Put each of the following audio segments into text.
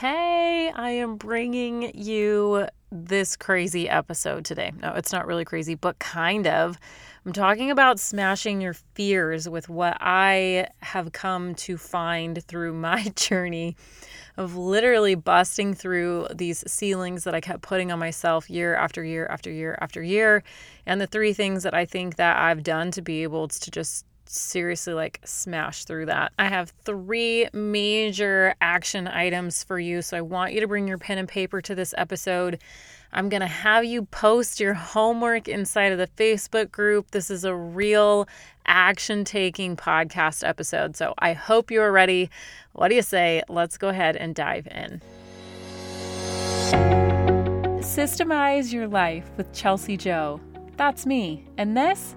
Hey, I am bringing you this crazy episode today. No, it's not really crazy, but kind of. I'm talking about smashing your fears with what I have come to find through my journey of literally busting through these ceilings that I kept putting on myself year after year after year after year. And the three things that I think that I've done to be able to just seriously like smash through that. I have three major action items for you. So I want you to bring your pen and paper to this episode. I'm going to have you post your homework inside of the Facebook group. This is a real action taking podcast episode. So I hope you are ready. What do you say? Let's go ahead and dive in. Systemize Your Life with Chelsea Joe. That's me. And this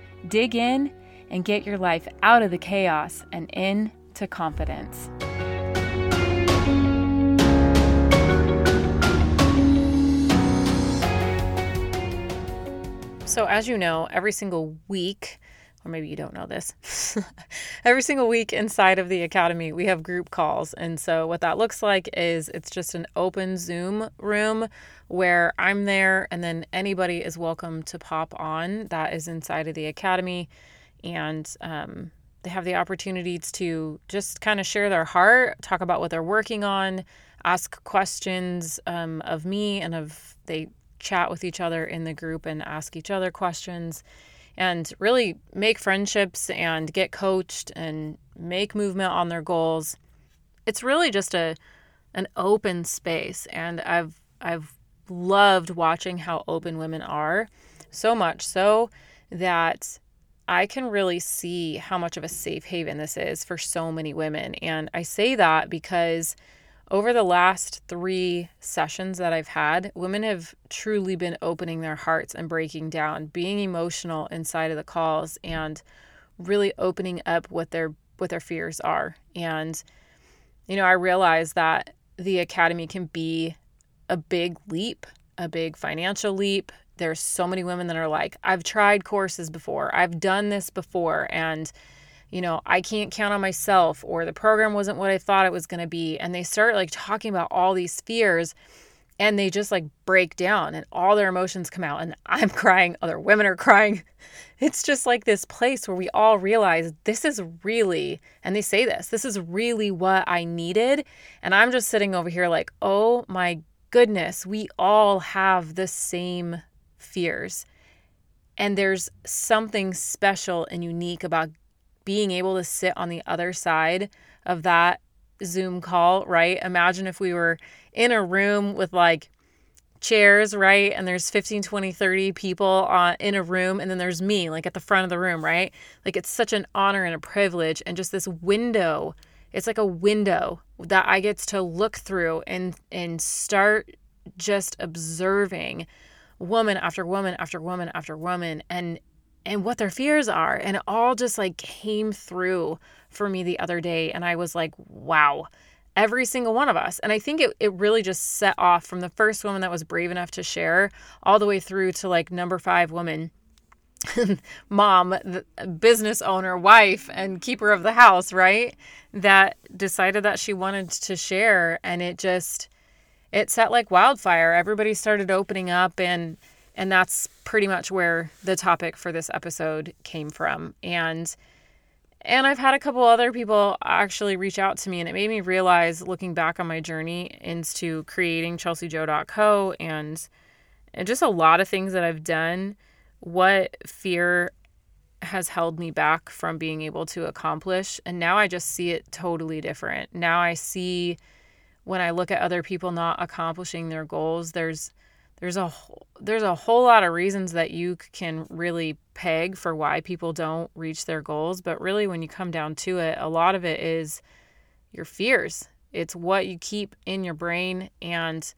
dig in, and get your life out of the chaos and into confidence. So, as you know, every single week, or maybe you don't know this, every single week inside of the academy, we have group calls. And so, what that looks like is it's just an open Zoom room where I'm there, and then anybody is welcome to pop on that is inside of the academy. And um, they have the opportunities to just kind of share their heart, talk about what they're working on, ask questions um, of me, and of they chat with each other in the group and ask each other questions and really make friendships and get coached and make movement on their goals. It's really just a an open space and I've I've loved watching how open women are, so much so that I can really see how much of a safe haven this is for so many women. And I say that because over the last three sessions that I've had, women have truly been opening their hearts and breaking down, being emotional inside of the calls and really opening up what their what their fears are. And you know, I realize that the academy can be a big leap, a big financial leap. There's so many women that are like, I've tried courses before, I've done this before, and you know, I can't count on myself, or the program wasn't what I thought it was going to be. And they start like talking about all these fears and they just like break down and all their emotions come out. And I'm crying, other women are crying. It's just like this place where we all realize this is really, and they say this, this is really what I needed. And I'm just sitting over here like, oh my goodness, we all have the same fears. And there's something special and unique about being able to sit on the other side of that Zoom call, right? Imagine if we were in a room with like chairs, right? And there's 15, 20, 30 people uh, in a room, and then there's me, like at the front of the room, right? Like it's such an honor and a privilege, and just this window it's like a window that I get to look through and and start just observing woman after woman after woman after woman and and what their fears are and it all just like came through for me the other day and I was like wow every single one of us and I think it, it really just set off from the first woman that was brave enough to share all the way through to like number 5 woman mom, business owner, wife, and keeper of the house, right? That decided that she wanted to share and it just it set like wildfire. Everybody started opening up and and that's pretty much where the topic for this episode came from. And and I've had a couple other people actually reach out to me and it made me realize looking back on my journey into creating chelseajoe.co and and just a lot of things that I've done what fear has held me back from being able to accomplish. And now I just see it totally different. Now I see when I look at other people not accomplishing their goals, there's there's a there's a whole lot of reasons that you can really peg for why people don't reach their goals, but really when you come down to it, a lot of it is your fears. It's what you keep in your brain. And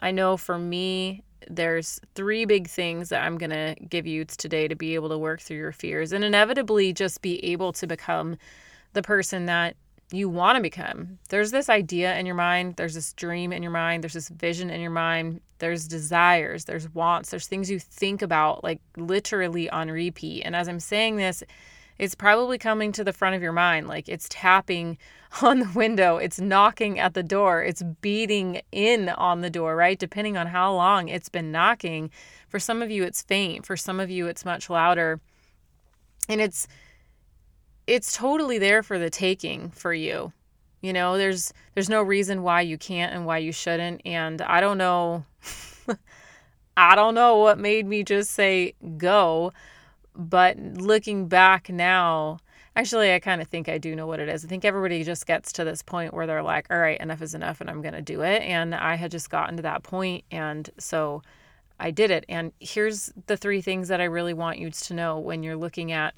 I know for me, there's three big things that I'm going to give you today to be able to work through your fears and inevitably just be able to become the person that you want to become. There's this idea in your mind, there's this dream in your mind, there's this vision in your mind, there's desires, there's wants, there's things you think about like literally on repeat. And as I'm saying this, it's probably coming to the front of your mind. Like it's tapping on the window, it's knocking at the door, it's beating in on the door, right? Depending on how long it's been knocking. For some of you, it's faint. For some of you, it's much louder. And it's, it's totally there for the taking for you. You know, there's there's no reason why you can't and why you shouldn't and I don't know I don't know what made me just say go, but looking back now, actually, I kind of think I do know what it is. I think everybody just gets to this point where they're like, all right, enough is enough and I'm going to do it. And I had just gotten to that point, And so I did it. And here's the three things that I really want you to know when you're looking at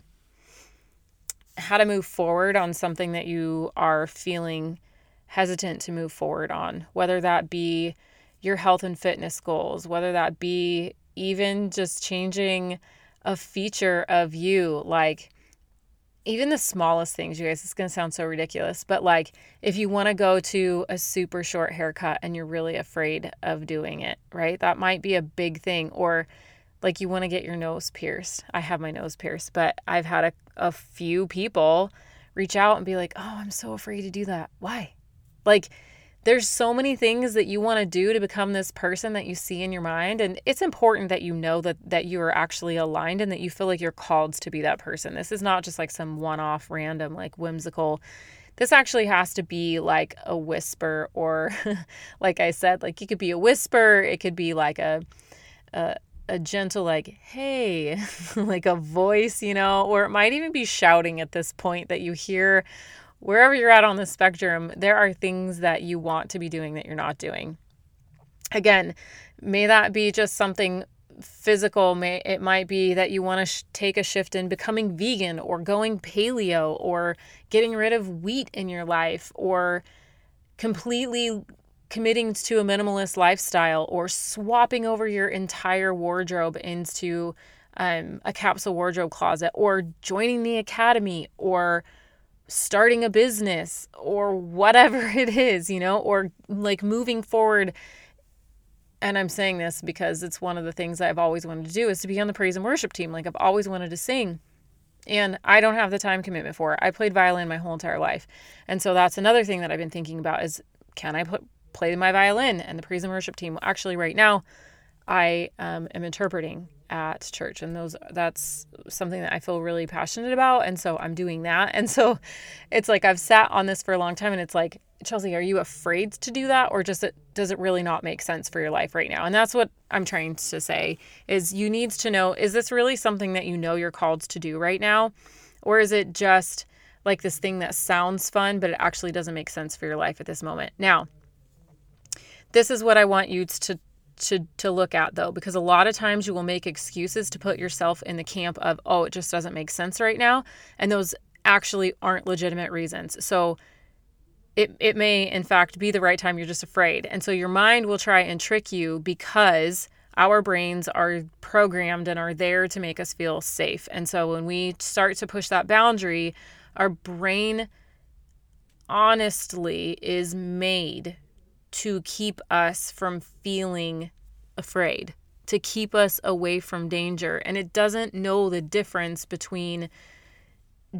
how to move forward on something that you are feeling hesitant to move forward on, whether that be your health and fitness goals, whether that be even just changing a feature of you like even the smallest things, you guys, it's going to sound so ridiculous, but like if you want to go to a super short haircut and you're really afraid of doing it, right? That might be a big thing. Or like you want to get your nose pierced. I have my nose pierced, but I've had a, a few people reach out and be like, oh, I'm so afraid to do that. Why? Like, there's so many things that you want to do to become this person that you see in your mind and it's important that you know that that you are actually aligned and that you feel like you're called to be that person this is not just like some one-off random like whimsical this actually has to be like a whisper or like i said like it could be a whisper it could be like a, a a gentle like hey like a voice you know or it might even be shouting at this point that you hear wherever you're at on the spectrum, there are things that you want to be doing that you're not doing. Again, may that be just something physical may it might be that you want to sh- take a shift in becoming vegan or going paleo or getting rid of wheat in your life or completely committing to a minimalist lifestyle or swapping over your entire wardrobe into um, a capsule wardrobe closet or joining the academy or starting a business or whatever it is, you know, or like moving forward. And I'm saying this because it's one of the things I've always wanted to do is to be on the praise and worship team. Like I've always wanted to sing. And I don't have the time commitment for it. I played violin my whole entire life. And so that's another thing that I've been thinking about is can I put, play my violin and the praise and worship team? Actually right now I um, am interpreting at church and those that's something that I feel really passionate about and so I'm doing that. And so it's like I've sat on this for a long time and it's like Chelsea are you afraid to do that or just it, does it really not make sense for your life right now? And that's what I'm trying to say is you need to know is this really something that you know you're called to do right now? Or is it just like this thing that sounds fun but it actually doesn't make sense for your life at this moment? Now this is what I want you to to to look at though because a lot of times you will make excuses to put yourself in the camp of oh it just doesn't make sense right now and those actually aren't legitimate reasons. So it, it may in fact be the right time you're just afraid. And so your mind will try and trick you because our brains are programmed and are there to make us feel safe. And so when we start to push that boundary our brain honestly is made to keep us from feeling afraid, to keep us away from danger. And it doesn't know the difference between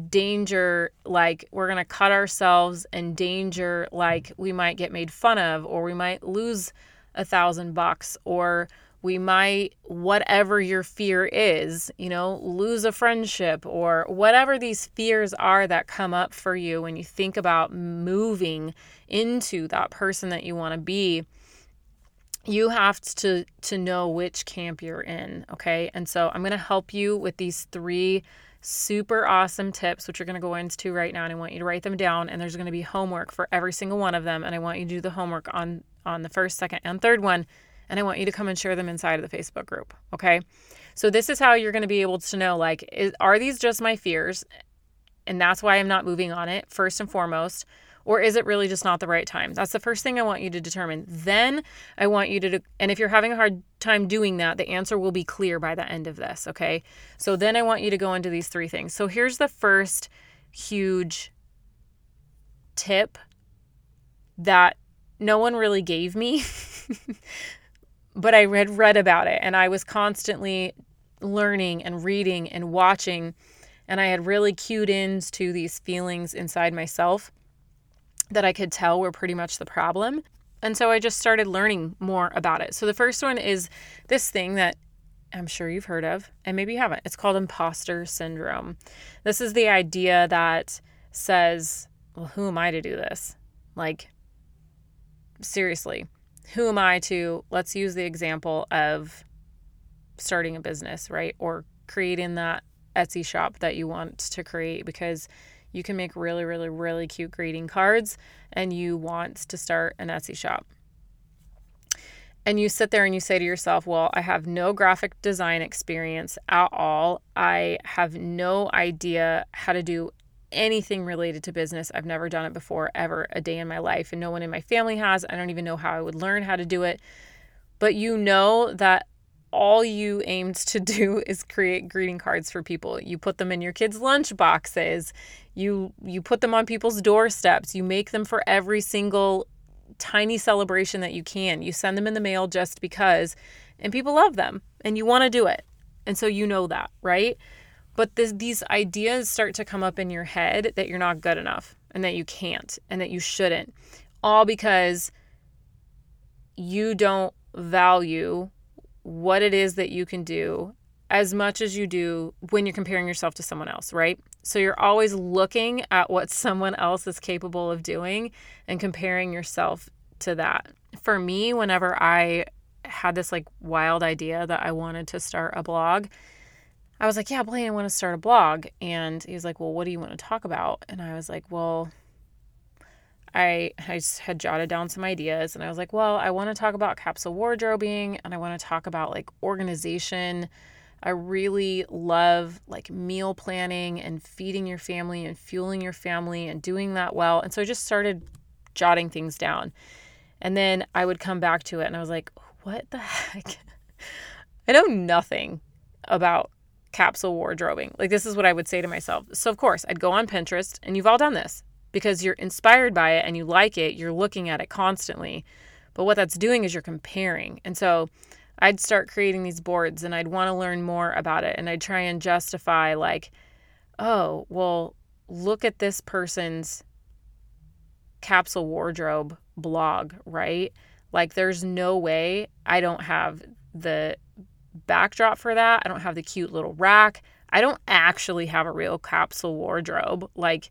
danger like we're going to cut ourselves and danger like we might get made fun of or we might lose a thousand bucks or we might whatever your fear is you know lose a friendship or whatever these fears are that come up for you when you think about moving into that person that you want to be you have to to know which camp you're in okay? And so i'm going to help you with these three super awesome tips which you're going to go into right now and i want you to write them down and there's going to be homework for every single one of them and i want you to do the homework on on the first second and third one and I want you to come and share them inside of the Facebook group. Okay. So, this is how you're going to be able to know like, is, are these just my fears? And that's why I'm not moving on it, first and foremost. Or is it really just not the right time? That's the first thing I want you to determine. Then I want you to, and if you're having a hard time doing that, the answer will be clear by the end of this, okay? So then I want you to go into these three things. So here's the first huge tip that no one really gave me, but I had read about it and I was constantly learning and reading and watching and I had really cued into these feelings inside myself that I could tell were pretty much the problem. And so I just started learning more about it. So the first one is this thing that I'm sure you've heard of, and maybe you haven't. It's called imposter syndrome. This is the idea that says, well, who am I to do this? Like, seriously, who am I to, let's use the example of starting a business, right? Or creating that Etsy shop that you want to create because you can make really, really, really cute greeting cards and you want to start an Etsy shop. And you sit there and you say to yourself, Well, I have no graphic design experience at all. I have no idea how to do anything related to business. I've never done it before, ever, a day in my life. And no one in my family has. I don't even know how I would learn how to do it. But you know that all you aimed to do is create greeting cards for people. You put them in your kids' lunch boxes. You you put them on people's doorsteps. You make them for every single tiny celebration that you can. You send them in the mail just because and people love them and you want to do it. And so you know that, right? But this, these ideas start to come up in your head that you're not good enough and that you can't and that you shouldn't. All because you don't value what it is that you can do as much as you do when you're comparing yourself to someone else, right? So you're always looking at what someone else is capable of doing and comparing yourself to that. For me, whenever I had this like wild idea that I wanted to start a blog, I was like, Yeah, Blaine, I want to start a blog. And he was like, Well, what do you want to talk about? And I was like, Well, I, I had jotted down some ideas and I was like, well, I want to talk about capsule wardrobing and I want to talk about like organization. I really love like meal planning and feeding your family and fueling your family and doing that well. And so I just started jotting things down. And then I would come back to it and I was like, what the heck? I know nothing about capsule wardrobing. Like, this is what I would say to myself. So, of course, I'd go on Pinterest, and you've all done this because you're inspired by it and you like it, you're looking at it constantly. But what that's doing is you're comparing. And so I'd start creating these boards and I'd want to learn more about it and I'd try and justify, like, oh, well, look at this person's capsule wardrobe blog, right? Like, there's no way I don't have the backdrop for that. I don't have the cute little rack. I don't actually have a real capsule wardrobe. Like,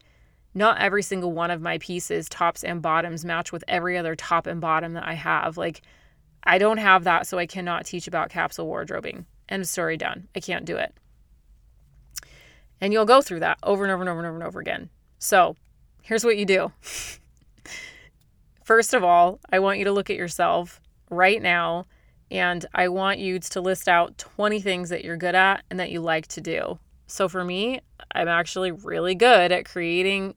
not every single one of my pieces, tops and bottoms, match with every other top and bottom that I have. Like, I don't have that, so I cannot teach about capsule wardrobing. End story done. I can't do it. And you'll go through that over and over and over and over and over again. So, here's what you do. First of all, I want you to look at yourself right now and I want you to list out 20 things that you're good at and that you like to do. So for me, I'm actually really good at creating,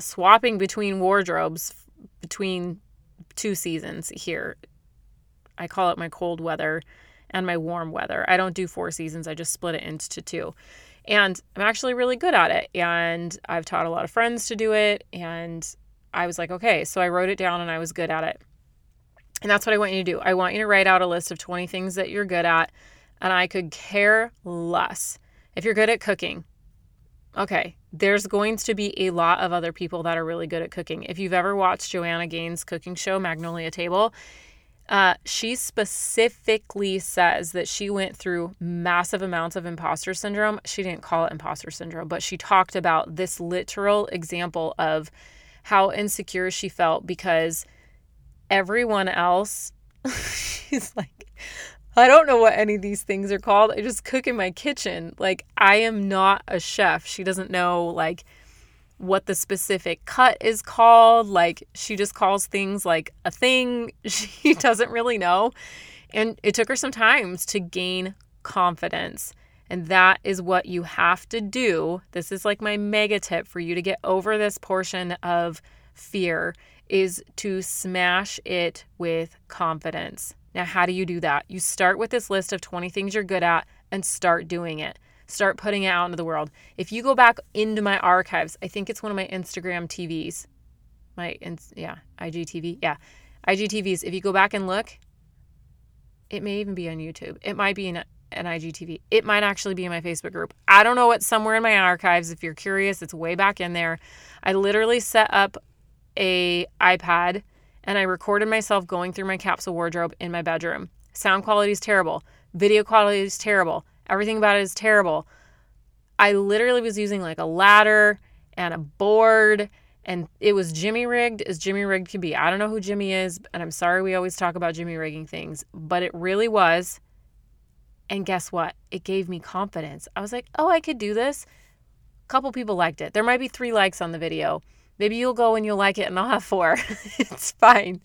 swapping between wardrobes between two seasons here. I call it my cold weather and my warm weather. I don't do four seasons, I just split it into two. And I'm actually really good at it. And I've taught a lot of friends to do it. And I was like, okay. So I wrote it down and I was good at it. And that's what I want you to do. I want you to write out a list of 20 things that you're good at. And I could care less if you're good at cooking, okay, there's going to be a lot of other people that are really good at cooking. If you've ever watched Joanna Gaines' cooking show, Magnolia Table, uh, she specifically says that she went through massive amounts of imposter syndrome. She didn't call it imposter syndrome, but she talked about this literal example of how insecure she felt because everyone else, she's like, I don't know what any of these things are called. I just cook in my kitchen. Like, I am not a chef. She doesn't know, like, what the specific cut is called. Like, she just calls things like a thing. She doesn't really know. And it took her some time to gain confidence. And that is what you have to do. This is like my mega tip for you to get over this portion of fear is to smash it with confidence. Now, how do you do that? You start with this list of 20 things you're good at and start doing it. Start putting it out into the world. If you go back into my archives, I think it's one of my Instagram TVs. My yeah, IGTV. Yeah. IGTVs. If you go back and look, it may even be on YouTube. It might be in an IGTV. It might actually be in my Facebook group. I don't know. It's somewhere in my archives. If you're curious, it's way back in there. I literally set up a iPad and I recorded myself going through my capsule wardrobe in my bedroom. Sound quality is terrible. Video quality is terrible. Everything about it is terrible. I literally was using like a ladder and a board and it was Jimmy rigged as Jimmy rigged can be. I don't know who Jimmy is, and I'm sorry we always talk about Jimmy rigging things, but it really was. And guess what? It gave me confidence. I was like, oh, I could do this. A couple people liked it. There might be three likes on the video. Maybe you'll go and you'll like it and I'll have four. it's fine.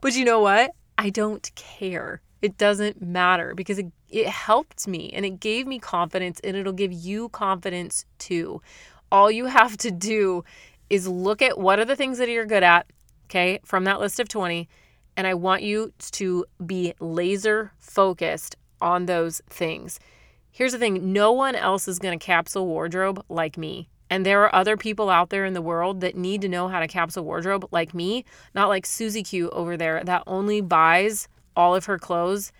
But you know what? I don't care. It doesn't matter because it, it helped me and it gave me confidence and it'll give you confidence too. All you have to do is look at what are the things that you're good at, okay, from that list of 20. And I want you to be laser focused on those things. Here's the thing no one else is going to capsule wardrobe like me. And there are other people out there in the world that need to know how to capsule wardrobe like me, not like Susie Q over there that only buys all of her clothes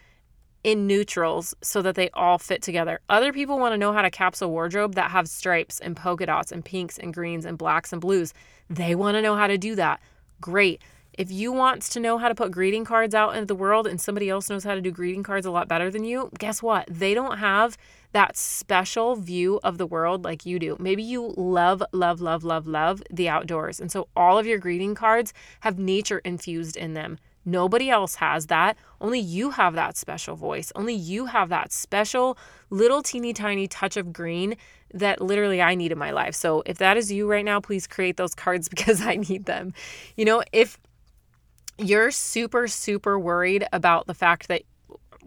in neutrals so that they all fit together. Other people want to know how to capsule wardrobe that have stripes and polka dots and pinks and greens and blacks and blues. They want to know how to do that. Great. If you want to know how to put greeting cards out into the world and somebody else knows how to do greeting cards a lot better than you, guess what? They don't have that special view of the world like you do. Maybe you love, love, love, love, love the outdoors. And so all of your greeting cards have nature infused in them. Nobody else has that. Only you have that special voice. Only you have that special little teeny tiny touch of green that literally I need in my life. So if that is you right now, please create those cards because I need them. You know, if you're super, super worried about the fact that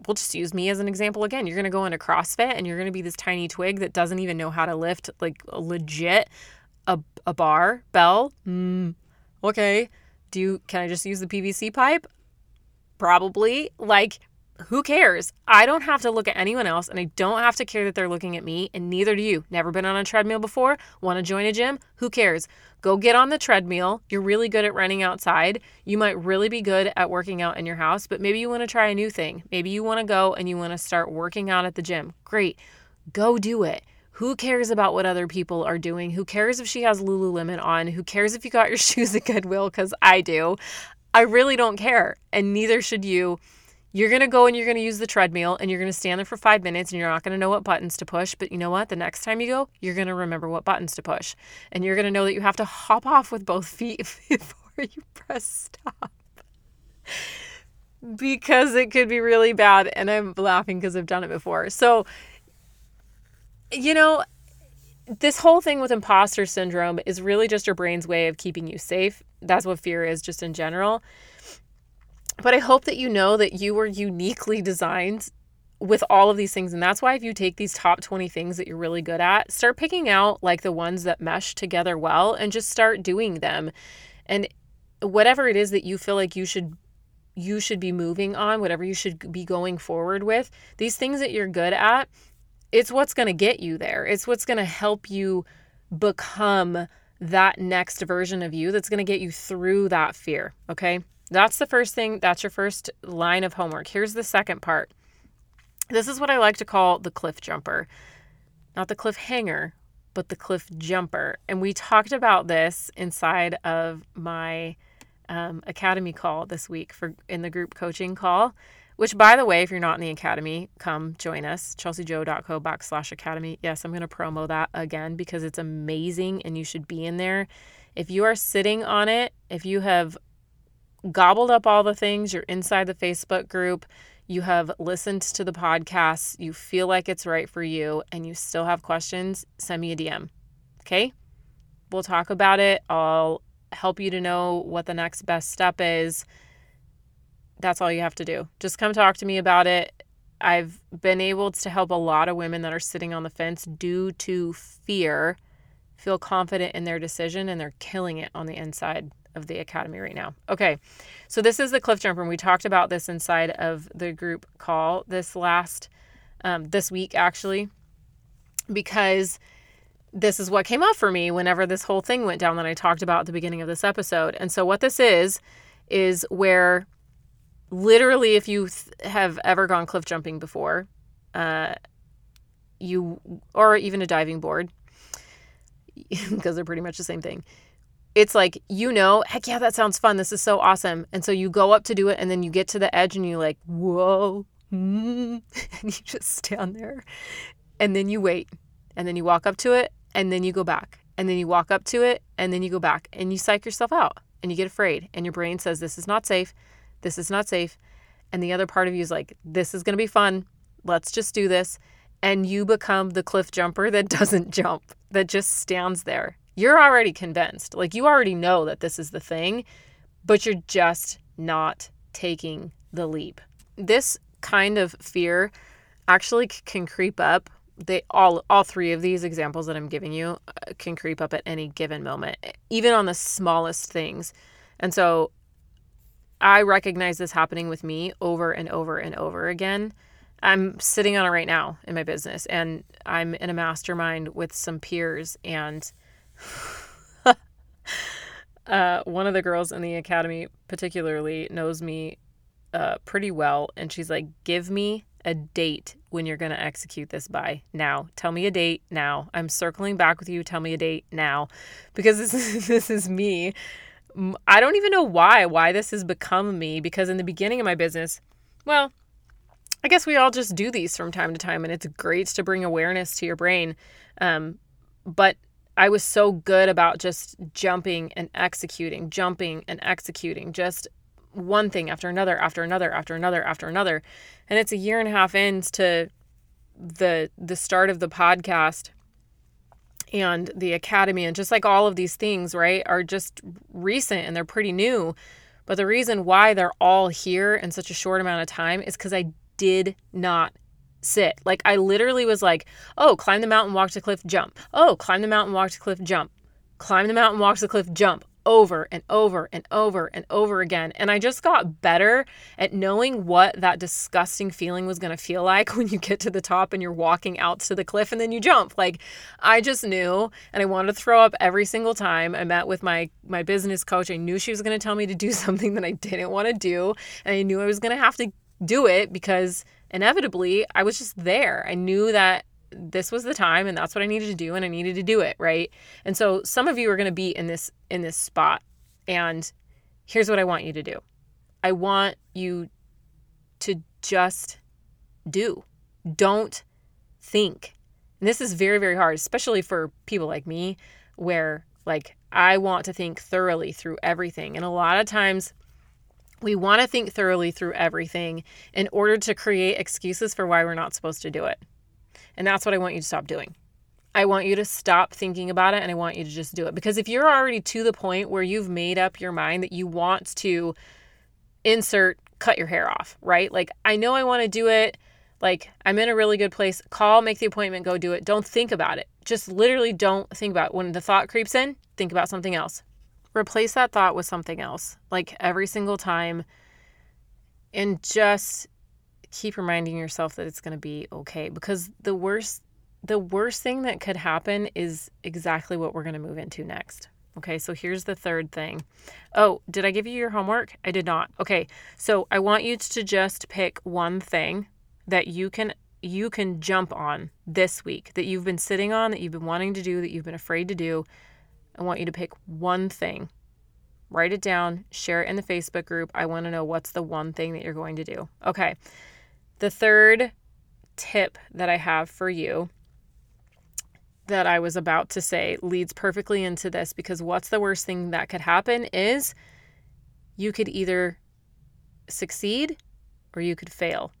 we'll just use me as an example again. You're going to go into CrossFit and you're going to be this tiny twig that doesn't even know how to lift like a legit a, a bar bell. Mm, okay. Do you, can I just use the PVC pipe? Probably. Like, who cares? I don't have to look at anyone else and I don't have to care that they're looking at me, and neither do you. Never been on a treadmill before? Want to join a gym? Who cares? Go get on the treadmill. You're really good at running outside. You might really be good at working out in your house, but maybe you want to try a new thing. Maybe you want to go and you want to start working out at the gym. Great. Go do it. Who cares about what other people are doing? Who cares if she has Lululemon on? Who cares if you got your shoes at Goodwill? Because I do. I really don't care, and neither should you. You're going to go and you're going to use the treadmill and you're going to stand there for five minutes and you're not going to know what buttons to push. But you know what? The next time you go, you're going to remember what buttons to push. And you're going to know that you have to hop off with both feet before you press stop. because it could be really bad. And I'm laughing because I've done it before. So, you know, this whole thing with imposter syndrome is really just your brain's way of keeping you safe. That's what fear is, just in general. But I hope that you know that you were uniquely designed with all of these things. And that's why if you take these top 20 things that you're really good at, start picking out like the ones that mesh together well and just start doing them. And whatever it is that you feel like you should you should be moving on, whatever you should be going forward with, these things that you're good at, it's what's going to get you there. It's what's going to help you become that next version of you that's going to get you through that fear, okay? That's the first thing. That's your first line of homework. Here's the second part. This is what I like to call the cliff jumper. Not the cliffhanger, but the cliff jumper. And we talked about this inside of my um, academy call this week for in the group coaching call. Which, by the way, if you're not in the academy, come join us. chelseajoe.co backslash academy. Yes, I'm going to promo that again because it's amazing and you should be in there. If you are sitting on it, if you have gobbled up all the things, you're inside the Facebook group, you have listened to the podcast, you feel like it's right for you, and you still have questions, send me a DM. Okay? We'll talk about it. I'll help you to know what the next best step is. That's all you have to do. Just come talk to me about it. I've been able to help a lot of women that are sitting on the fence due to fear feel confident in their decision and they're killing it on the inside of the academy right now. Okay, so this is the cliff jumper, and we talked about this inside of the group call this last um, this week actually, because this is what came up for me whenever this whole thing went down that I talked about at the beginning of this episode. And so what this is is where literally, if you th- have ever gone cliff jumping before, uh, you or even a diving board, because they're pretty much the same thing. It's like, you know, heck yeah, that sounds fun. This is so awesome. And so you go up to do it, and then you get to the edge and you're like, whoa, mm, and you just stand there. And then you wait, and then you walk up to it, and then you go back. And then you walk up to it, and then you go back, and you psych yourself out, and you get afraid. And your brain says, This is not safe. This is not safe. And the other part of you is like, This is going to be fun. Let's just do this and you become the cliff jumper that doesn't jump, that just stands there. You're already convinced. Like you already know that this is the thing, but you're just not taking the leap. This kind of fear actually can creep up. They all all three of these examples that I'm giving you uh, can creep up at any given moment, even on the smallest things. And so I recognize this happening with me over and over and over again. I'm sitting on it right now in my business and I'm in a mastermind with some peers and uh, one of the girls in the academy particularly knows me uh, pretty well and she's like give me a date when you're going to execute this by now. Tell me a date now. I'm circling back with you. Tell me a date now. Because this is, this is me. I don't even know why why this has become me because in the beginning of my business well I guess we all just do these from time to time, and it's great to bring awareness to your brain. Um, but I was so good about just jumping and executing, jumping and executing, just one thing after another, after another, after another, after another. And it's a year and a half into the the start of the podcast and the academy and just like all of these things, right, are just recent and they're pretty new. But the reason why they're all here in such a short amount of time is because I did not sit. Like I literally was like, "Oh, climb the mountain, walk to cliff, jump. Oh, climb the mountain, walk to cliff, jump. Climb the mountain, walk to cliff, jump." Over and over and over and over again. And I just got better at knowing what that disgusting feeling was going to feel like when you get to the top and you're walking out to the cliff and then you jump. Like I just knew and I wanted to throw up every single time I met with my my business coach. I knew she was going to tell me to do something that I didn't want to do and I knew I was going to have to do it because inevitably I was just there. I knew that this was the time and that's what I needed to do and I needed to do it, right? And so some of you are going to be in this in this spot and here's what I want you to do. I want you to just do. Don't think. And this is very very hard, especially for people like me where like I want to think thoroughly through everything. And a lot of times we want to think thoroughly through everything in order to create excuses for why we're not supposed to do it. And that's what I want you to stop doing. I want you to stop thinking about it and I want you to just do it. Because if you're already to the point where you've made up your mind that you want to insert cut your hair off, right? Like, I know I want to do it. Like, I'm in a really good place. Call, make the appointment, go do it. Don't think about it. Just literally don't think about it. When the thought creeps in, think about something else replace that thought with something else, like every single time, and just keep reminding yourself that it's going to be okay because the worst the worst thing that could happen is exactly what we're going to move into next. Okay, so here's the third thing. Oh, did I give you your homework? I did not. Okay, so I want you to just pick one thing that you can you can jump on this week that you've been sitting on that you've been wanting to do that you've been afraid to do I want you to pick one thing. Write it down, share it in the Facebook group. I want to know what's the one thing that you're going to do. Okay. The third tip that I have for you that I was about to say leads perfectly into this because what's the worst thing that could happen is you could either succeed or you could fail.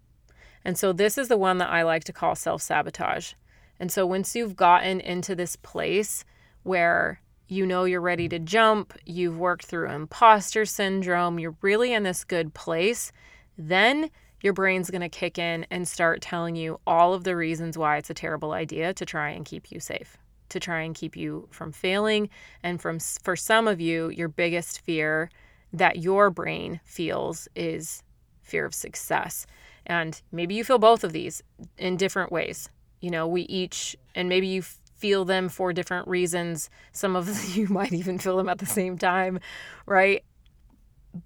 And so this is the one that I like to call self sabotage. And so once you've gotten into this place where you know you're ready to jump, you've worked through imposter syndrome, you're really in this good place, then your brain's going to kick in and start telling you all of the reasons why it's a terrible idea to try and keep you safe, to try and keep you from failing. And from for some of you, your biggest fear that your brain feels is fear of success. And maybe you feel both of these in different ways. You know, we each, and maybe you feel them for different reasons. Some of you might even feel them at the same time, right?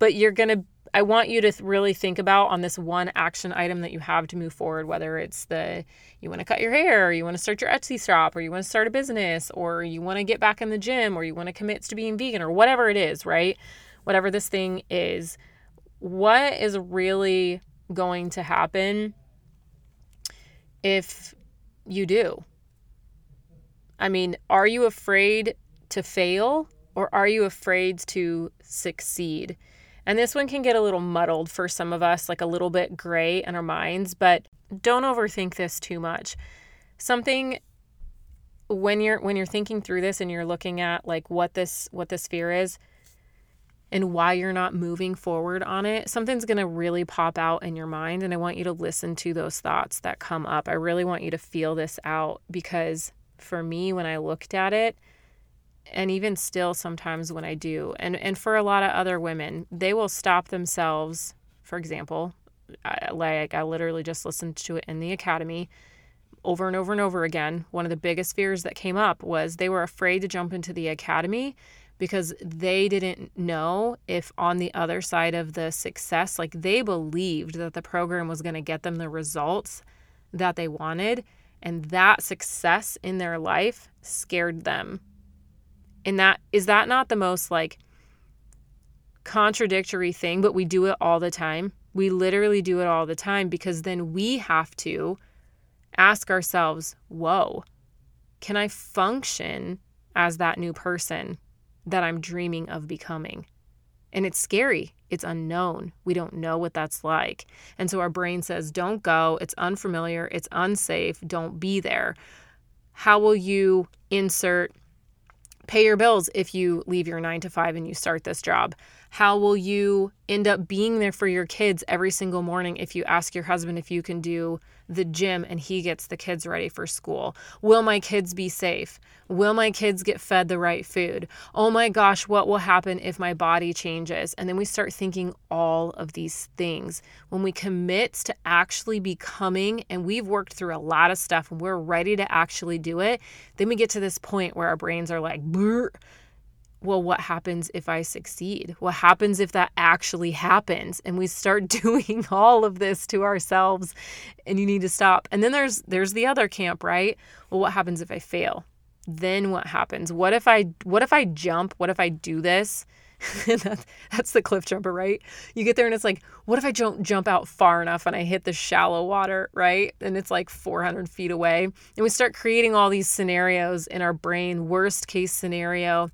But you're going to I want you to really think about on this one action item that you have to move forward, whether it's the you want to cut your hair, or you want to start your Etsy shop, or you want to start a business, or you want to get back in the gym, or you want to commit to being vegan, or whatever it is, right? Whatever this thing is, what is really going to happen if you do? I mean, are you afraid to fail or are you afraid to succeed? And this one can get a little muddled for some of us, like a little bit gray in our minds, but don't overthink this too much. Something when you're when you're thinking through this and you're looking at like what this what this fear is and why you're not moving forward on it, something's going to really pop out in your mind and I want you to listen to those thoughts that come up. I really want you to feel this out because for me when I looked at it, and even still sometimes when I do and and for a lot of other women they will stop themselves for example I, like I literally just listened to it in the academy over and over and over again. One of the biggest fears that came up was they were afraid to jump into the academy because they didn't know if on the other side of the success like they believed that the program was going to get them the results that they wanted and that success in their life scared them and that is that not the most like contradictory thing, but we do it all the time. We literally do it all the time because then we have to ask ourselves, whoa, can I function as that new person that I'm dreaming of becoming? And it's scary. It's unknown. We don't know what that's like. And so our brain says, don't go. It's unfamiliar. It's unsafe. Don't be there. How will you insert pay your bills if you leave your nine to five and you start this job? How will you end up being there for your kids every single morning if you ask your husband if you can do the gym and he gets the kids ready for school? Will my kids be safe? Will my kids get fed the right food? Oh my gosh, what will happen if my body changes? And then we start thinking all of these things. When we commit to actually becoming, and we've worked through a lot of stuff and we're ready to actually do it, then we get to this point where our brains are like, well, what happens if I succeed? What happens if that actually happens? And we start doing all of this to ourselves and you need to stop. And then there's there's the other camp, right? Well, what happens if I fail? Then what happens? What if I what if I jump? What if I do this? that, that's the cliff jumper, right? You get there and it's like, what if I don't jump out far enough and I hit the shallow water, right? And it's like 400 feet away. And we start creating all these scenarios in our brain, worst case scenario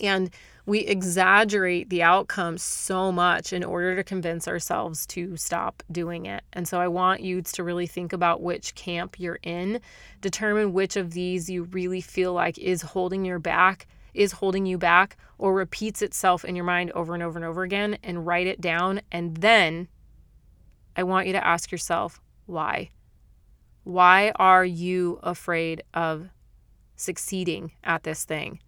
and we exaggerate the outcome so much in order to convince ourselves to stop doing it. And so I want you to really think about which camp you're in, determine which of these you really feel like is holding your back, is holding you back, or repeats itself in your mind over and over and over again, and write it down. And then I want you to ask yourself, why? Why are you afraid of succeeding at this thing?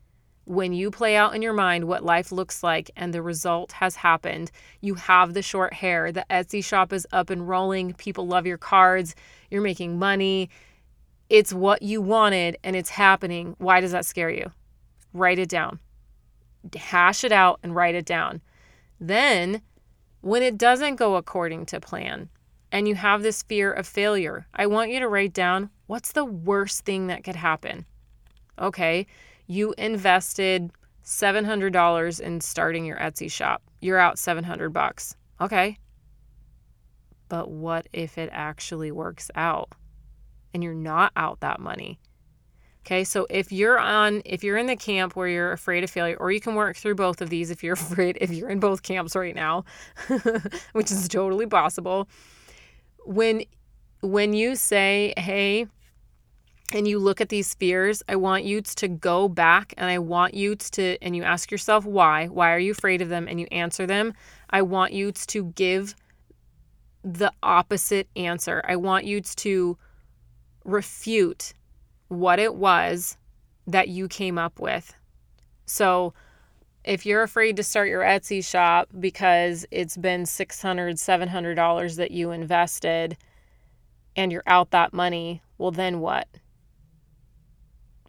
When you play out in your mind what life looks like and the result has happened, you have the short hair, the Etsy shop is up and rolling, people love your cards, you're making money, it's what you wanted and it's happening. Why does that scare you? Write it down. Hash it out and write it down. Then, when it doesn't go according to plan and you have this fear of failure, I want you to write down what's the worst thing that could happen. Okay you invested $700 in starting your Etsy shop. You're out 700 bucks. Okay. But what if it actually works out and you're not out that money? Okay, so if you're on, if you're in the camp where you're afraid of failure, or you can work through both of these if you're afraid, if you're in both camps right now, which is totally possible. When, when you say, hey, and you look at these fears, I want you to go back and I want you to, and you ask yourself why. Why are you afraid of them? And you answer them. I want you to give the opposite answer. I want you to refute what it was that you came up with. So, if you're afraid to start your Etsy shop because it's been $600, $700 that you invested and you're out that money, well, then what?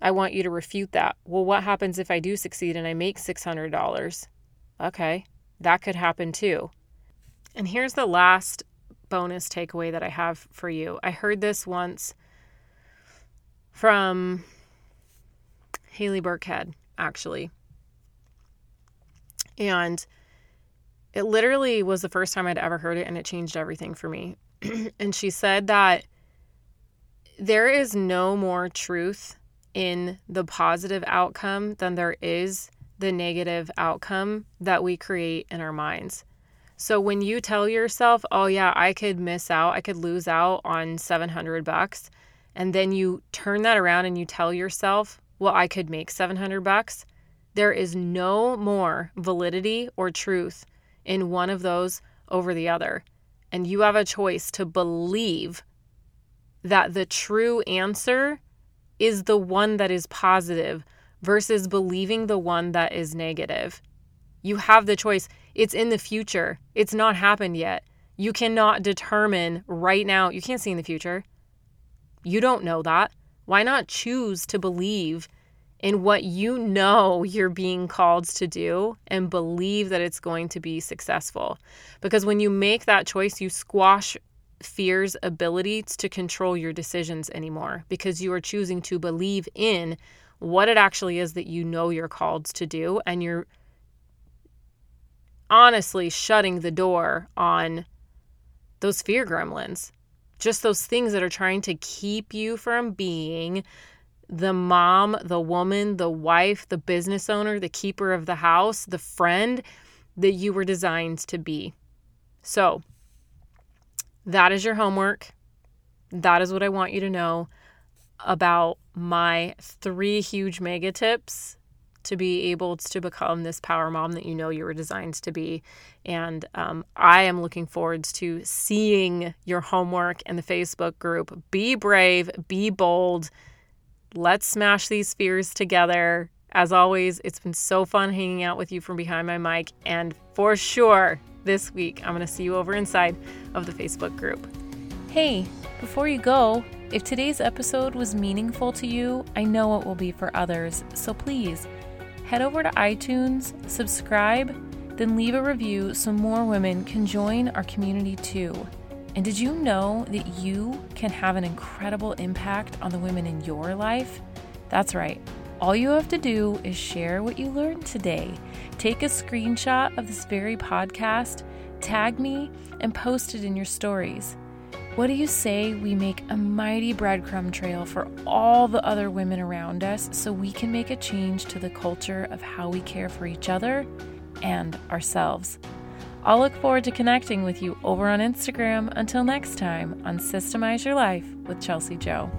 I want you to refute that. Well, what happens if I do succeed and I make $600? Okay, that could happen too. And here's the last bonus takeaway that I have for you. I heard this once from Haley Burkhead, actually. And it literally was the first time I'd ever heard it, and it changed everything for me. and she said that there is no more truth in the positive outcome than there is the negative outcome that we create in our minds. So when you tell yourself, "Oh yeah, I could miss out, I could lose out on 700 bucks," and then you turn that around and you tell yourself, "Well, I could make 700 bucks." There is no more validity or truth in one of those over the other. And you have a choice to believe that the true answer is the one that is positive versus believing the one that is negative. You have the choice. It's in the future, it's not happened yet. You cannot determine right now, you can't see in the future. You don't know that. Why not choose to believe in what you know you're being called to do and believe that it's going to be successful. Because when you make that choice, you squash fear's ability to control your decisions anymore because you are choosing to believe in what it actually is that you know you're called to do and you're honestly shutting the door on those fear gremlins just those things that are trying to keep you from being the mom, the woman, the wife, the business owner, the keeper of the house, the friend that you were designed to be. So, that is your homework. That is what I want you to know about my three huge mega tips to be able to become this power mom that you know you were designed to be. And um, I am looking forward to seeing your homework in the Facebook group. Be brave, be bold Let's smash these fears together. As always, it's been so fun hanging out with you from behind my mic. And for sure, this week, I'm going to see you over inside of the Facebook group. Hey, before you go, if today's episode was meaningful to you, I know it will be for others. So please head over to iTunes, subscribe, then leave a review so more women can join our community too. And did you know that you can have an incredible impact on the women in your life? That's right. All you have to do is share what you learned today. Take a screenshot of this very podcast, tag me, and post it in your stories. What do you say we make a mighty breadcrumb trail for all the other women around us so we can make a change to the culture of how we care for each other and ourselves? I'll look forward to connecting with you over on Instagram. Until next time on Systemize Your Life with Chelsea Joe.